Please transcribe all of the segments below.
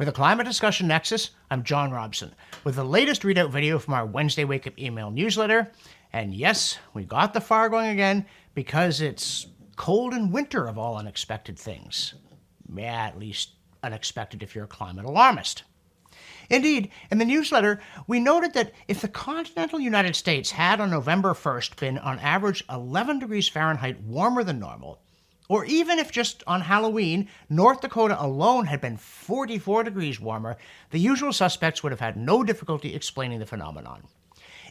For the Climate Discussion Nexus, I'm John Robson with the latest readout video from our Wednesday Wake Up email newsletter. And yes, we got the fire going again because it's cold and winter of all unexpected things. Yeah, at least unexpected if you're a climate alarmist. Indeed, in the newsletter, we noted that if the continental United States had on November 1st been on average 11 degrees Fahrenheit warmer than normal, or even if just on Halloween, North Dakota alone had been 44 degrees warmer, the usual suspects would have had no difficulty explaining the phenomenon.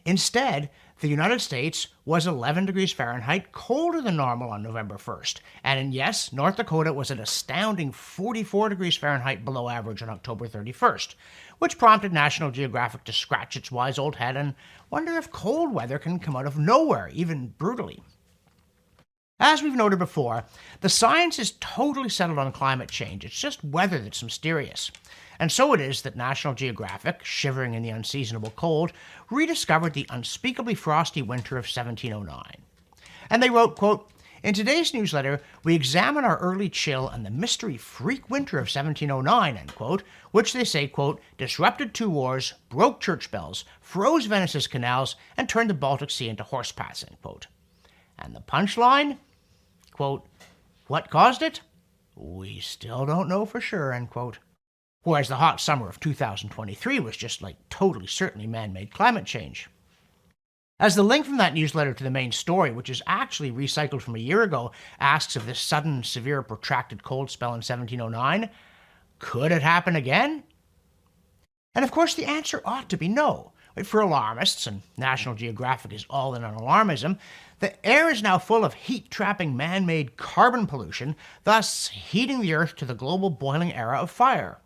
Instead, the United States was 11 degrees Fahrenheit colder than normal on November 1st. And yes, North Dakota was an astounding 44 degrees Fahrenheit below average on October 31st, which prompted National Geographic to scratch its wise old head and wonder if cold weather can come out of nowhere, even brutally. As we've noted before, the science is totally settled on climate change. It's just weather that's mysterious. And so it is that National Geographic, shivering in the unseasonable cold, rediscovered the unspeakably frosty winter of 1709. And they wrote, quote, in today's newsletter, we examine our early chill and the mystery freak winter of 1709, end quote, which they say, quote, disrupted two wars, broke church bells, froze Venice's canals, and turned the Baltic Sea into horse paths, end quote. And the punchline? Quote, what caused it? We still don't know for sure, end quote. Whereas the hot summer of 2023 was just like totally certainly man made climate change. As the link from that newsletter to the main story, which is actually recycled from a year ago, asks if this sudden, severe, protracted cold spell in 1709 could it happen again? And of course, the answer ought to be no. For alarmists, and National Geographic is all in on alarmism, the air is now full of heat trapping man made carbon pollution, thus heating the Earth to the global boiling era of fire.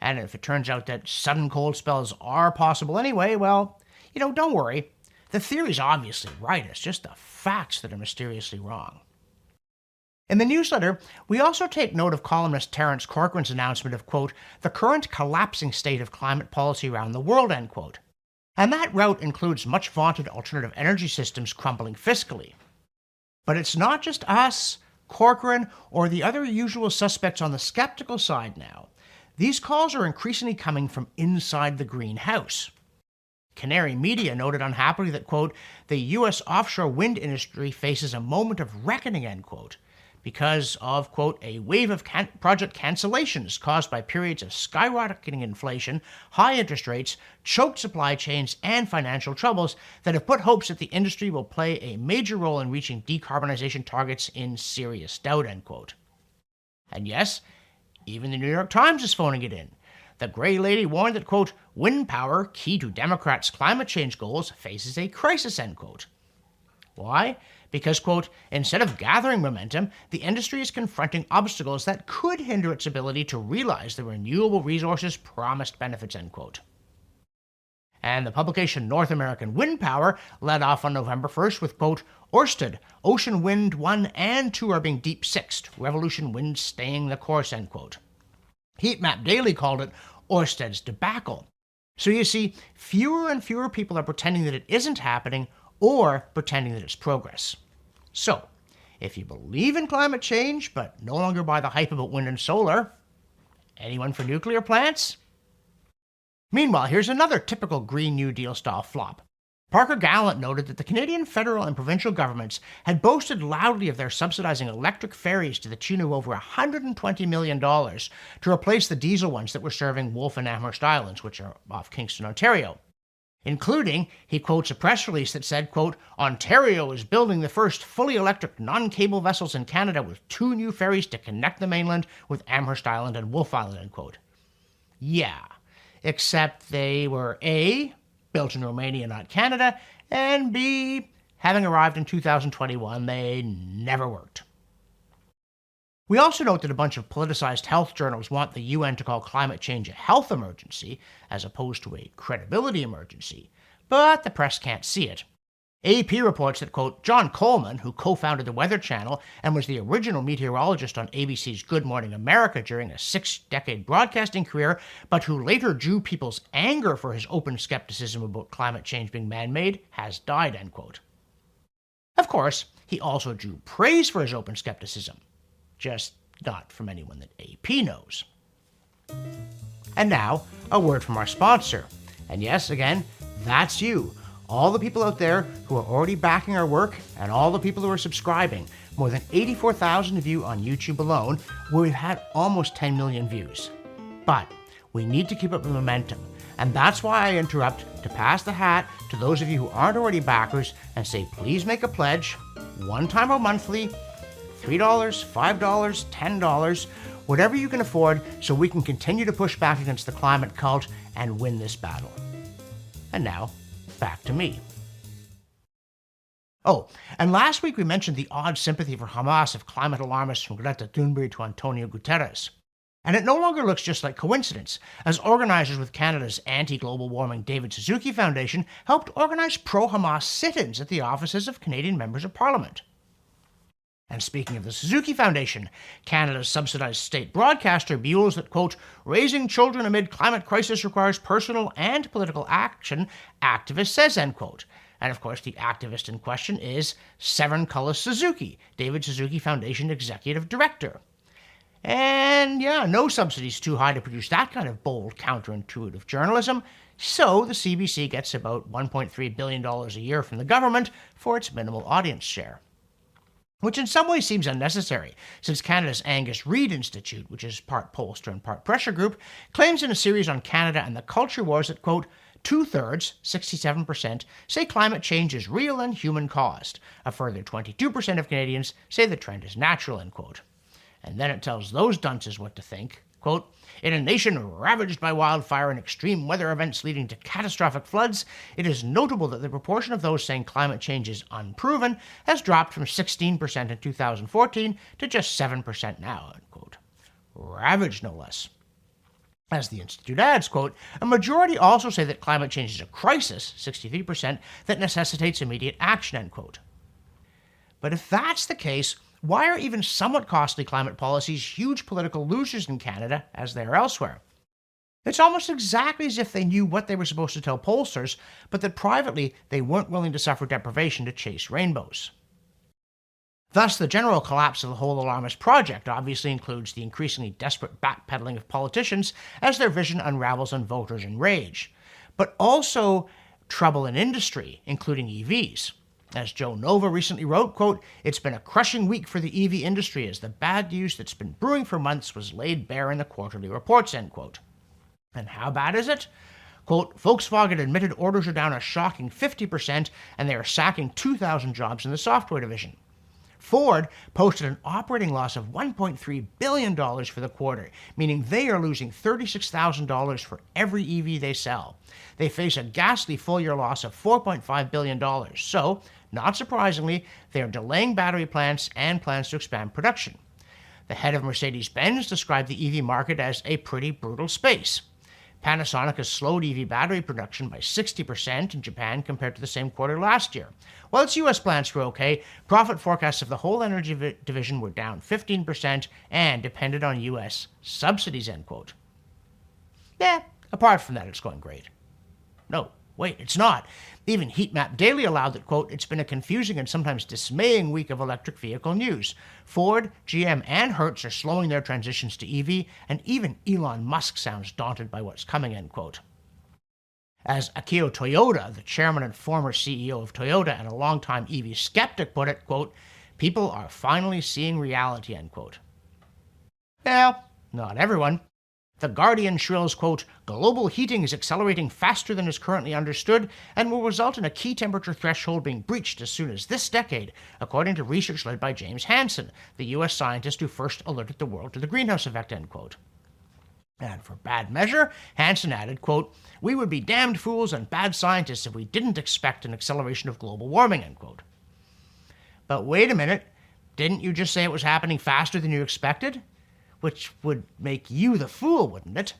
And if it turns out that sudden cold spells are possible anyway, well, you know, don't worry. The theory's obviously right. It's just the facts that are mysteriously wrong. In the newsletter, we also take note of columnist Terence Corcoran's announcement of, quote, the current collapsing state of climate policy around the world, end quote. And that route includes much vaunted alternative energy systems crumbling fiscally. But it's not just us, Corcoran, or the other usual suspects on the skeptical side now. These calls are increasingly coming from inside the greenhouse. Canary Media noted unhappily that, quote, the U.S. offshore wind industry faces a moment of reckoning, end quote, because of, quote, a wave of can- project cancellations caused by periods of skyrocketing inflation, high interest rates, choked supply chains, and financial troubles that have put hopes that the industry will play a major role in reaching decarbonization targets in serious doubt, end quote. And yes, even the New York Times is phoning it in. The Gray Lady warned that, quote, wind power, key to Democrats' climate change goals, faces a crisis, end quote. Why? Because, quote, instead of gathering momentum, the industry is confronting obstacles that could hinder its ability to realize the renewable resources' promised benefits, end quote. And the publication North American Wind Power led off on November 1st with, quote, Orsted, Ocean Wind 1 and 2 are being deep sixed, Revolution Wind staying the course, end quote. Heatmap Daily called it Orsted's debacle. So you see, fewer and fewer people are pretending that it isn't happening or pretending that it's progress. So, if you believe in climate change but no longer buy the hype about wind and solar, anyone for nuclear plants? Meanwhile, here's another typical Green New Deal style flop. Parker Gallant noted that the Canadian federal and provincial governments had boasted loudly of their subsidizing electric ferries to the tune of over $120 million to replace the diesel ones that were serving Wolfe and Amherst Islands, which are off Kingston, Ontario. Including, he quotes a press release that said, quote, Ontario is building the first fully electric non-cable vessels in Canada with two new ferries to connect the mainland with Amherst Island and Wolfe Island, end quote. Yeah, except they were A, built in Romania, not Canada, and B, having arrived in 2021, they never worked. We also note that a bunch of politicized health journals want the UN to call climate change a health emergency as opposed to a credibility emergency, but the press can't see it. AP reports that, quote, John Coleman, who co founded the Weather Channel and was the original meteorologist on ABC's Good Morning America during a six decade broadcasting career, but who later drew people's anger for his open skepticism about climate change being man made, has died, end quote. Of course, he also drew praise for his open skepticism, just not from anyone that AP knows. And now, a word from our sponsor. And yes, again, that's you. All the people out there who are already backing our work and all the people who are subscribing. More than 84,000 of you on YouTube alone, where we've had almost 10 million views. But we need to keep up the momentum. And that's why I interrupt to pass the hat to those of you who aren't already backers and say, please make a pledge, one time or monthly, $3, $5, $10, whatever you can afford, so we can continue to push back against the climate cult and win this battle. And now, back to me. Oh, and last week we mentioned the odd sympathy for Hamas of climate alarmists from Greta Thunberg to Antonio Guterres. And it no longer looks just like coincidence, as organizers with Canada's anti global warming David Suzuki Foundation helped organize pro Hamas sit ins at the offices of Canadian members of Parliament. And speaking of the Suzuki Foundation, Canada's subsidized state broadcaster buells that, quote, raising children amid climate crisis requires personal and political action, activist says, end quote. And of course, the activist in question is Severn Cullis Suzuki, David Suzuki Foundation Executive Director. And yeah, no subsidies too high to produce that kind of bold, counterintuitive journalism. So the CBC gets about $1.3 billion a year from the government for its minimal audience share. Which in some ways seems unnecessary, since Canada's Angus Reid Institute, which is part pollster and part pressure group, claims in a series on Canada and the culture wars that, quote, Two thirds, 67%, say climate change is real and human caused. A further 22% of Canadians say the trend is natural, end quote. And then it tells those dunces what to think. Quote, in a nation ravaged by wildfire and extreme weather events leading to catastrophic floods, it is notable that the proportion of those saying climate change is unproven has dropped from 16% in 2014 to just 7% now. Unquote. Ravaged, no less. As the Institute adds, quote, a majority also say that climate change is a crisis, 63%, that necessitates immediate action, end quote. But if that's the case, why are even somewhat costly climate policies huge political losers in Canada as they are elsewhere? It's almost exactly as if they knew what they were supposed to tell pollsters, but that privately they weren't willing to suffer deprivation to chase rainbows. Thus, the general collapse of the whole alarmist project obviously includes the increasingly desperate backpedaling of politicians as their vision unravels on voters' enrage, but also trouble in industry, including EVs. As Jo Nova recently wrote, quote, It's been a crushing week for the EV industry as the bad news that's been brewing for months was laid bare in the quarterly reports, end quote. And how bad is it? Quote, Volkswagen admitted orders are down a shocking 50% and they are sacking 2,000 jobs in the software division. Ford posted an operating loss of $1.3 billion for the quarter, meaning they are losing $36,000 for every EV they sell. They face a ghastly full year loss of $4.5 billion. So, not surprisingly, they are delaying battery plants and plans to expand production. The head of Mercedes Benz described the EV market as a pretty brutal space. Panasonic has slowed EV battery production by 60% in Japan compared to the same quarter last year. While its US plants were okay, profit forecasts of the whole energy v- division were down 15% and depended on US subsidies, end quote. Yeah, apart from that, it's going great. No, wait, it's not. Even Heatmap Daily allowed that, quote, it's been a confusing and sometimes dismaying week of electric vehicle news. Ford, GM, and Hertz are slowing their transitions to EV, and even Elon Musk sounds daunted by what's coming, end quote. As Akio Toyoda, the chairman and former CEO of Toyota and a longtime EV skeptic, put it, quote, people are finally seeing reality, end quote. Well, not everyone. The Guardian shrills, quote, global heating is accelerating faster than is currently understood and will result in a key temperature threshold being breached as soon as this decade, according to research led by James Hansen, the U.S. scientist who first alerted the world to the greenhouse effect, end quote. And for bad measure, Hansen added, quote, we would be damned fools and bad scientists if we didn't expect an acceleration of global warming, end quote. But wait a minute, didn't you just say it was happening faster than you expected? Which would make you the fool, wouldn't it?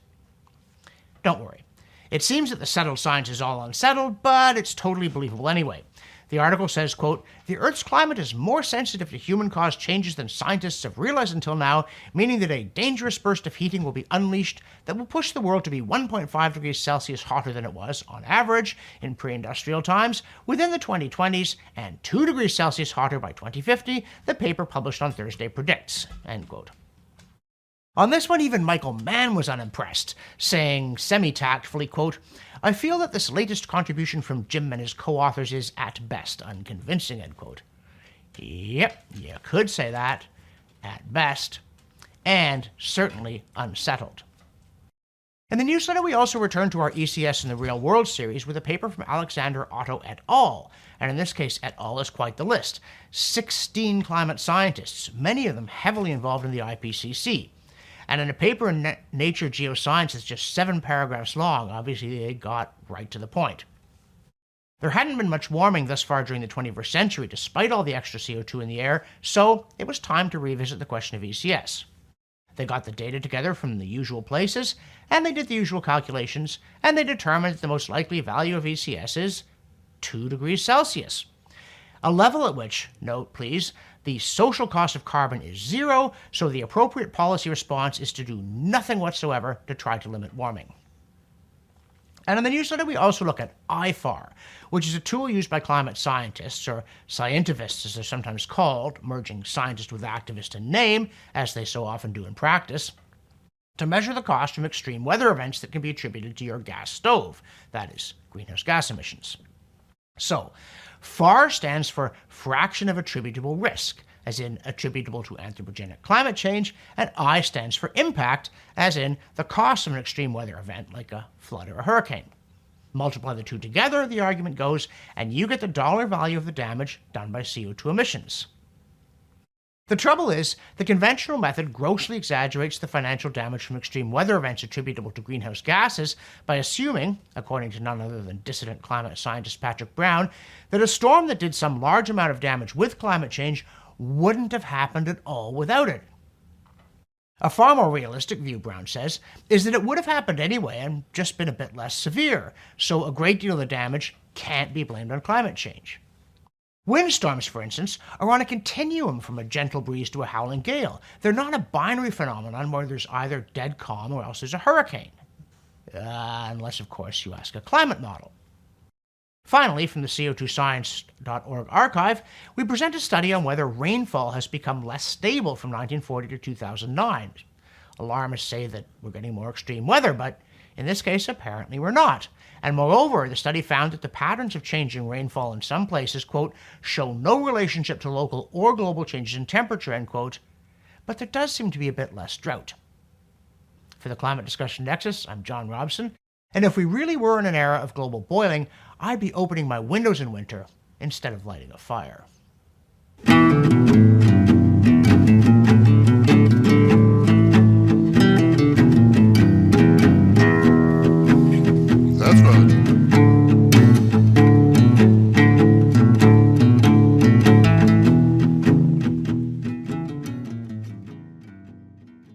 Don't worry. It seems that the settled science is all unsettled, but it's totally believable anyway. The article says, quote, The Earth's climate is more sensitive to human-caused changes than scientists have realized until now, meaning that a dangerous burst of heating will be unleashed that will push the world to be 1.5 degrees Celsius hotter than it was, on average, in pre-industrial times, within the 2020s, and 2 degrees Celsius hotter by 2050, the paper published on Thursday predicts, end quote. On this one, even Michael Mann was unimpressed, saying semi tactfully, quote, I feel that this latest contribution from Jim and his co authors is at best unconvincing, end quote. Yep, you could say that, at best, and certainly unsettled. In the newsletter, we also return to our ECS in the Real World series with a paper from Alexander Otto et al. And in this case, et al. is quite the list 16 climate scientists, many of them heavily involved in the IPCC. And in a paper in Nature Geoscience that's just seven paragraphs long, obviously they got right to the point. There hadn't been much warming thus far during the 21st century, despite all the extra CO2 in the air, so it was time to revisit the question of ECS. They got the data together from the usual places, and they did the usual calculations, and they determined that the most likely value of ECS is 2 degrees Celsius. A level at which, note please, the social cost of carbon is zero, so the appropriate policy response is to do nothing whatsoever to try to limit warming. And in the newsletter, we also look at IFAR, which is a tool used by climate scientists, or scientists as they're sometimes called, merging scientist with activist in name, as they so often do in practice, to measure the cost from extreme weather events that can be attributed to your gas stove, that is, greenhouse gas emissions. So, FAR stands for fraction of attributable risk, as in attributable to anthropogenic climate change, and I stands for impact, as in the cost of an extreme weather event like a flood or a hurricane. Multiply the two together, the argument goes, and you get the dollar value of the damage done by CO2 emissions. The trouble is, the conventional method grossly exaggerates the financial damage from extreme weather events attributable to greenhouse gases by assuming, according to none other than dissident climate scientist Patrick Brown, that a storm that did some large amount of damage with climate change wouldn't have happened at all without it. A far more realistic view, Brown says, is that it would have happened anyway and just been a bit less severe, so a great deal of the damage can't be blamed on climate change. Windstorms, for instance, are on a continuum from a gentle breeze to a howling gale. They're not a binary phenomenon where there's either dead calm or else there's a hurricane. Uh, unless, of course, you ask a climate model. Finally, from the CO2science.org archive, we present a study on whether rainfall has become less stable from 1940 to 2009. Alarmists say that we're getting more extreme weather, but in this case, apparently we're not. And moreover, the study found that the patterns of changing rainfall in some places, quote, show no relationship to local or global changes in temperature, end quote, but there does seem to be a bit less drought. For the Climate Discussion Nexus, I'm John Robson, and if we really were in an era of global boiling, I'd be opening my windows in winter instead of lighting a fire.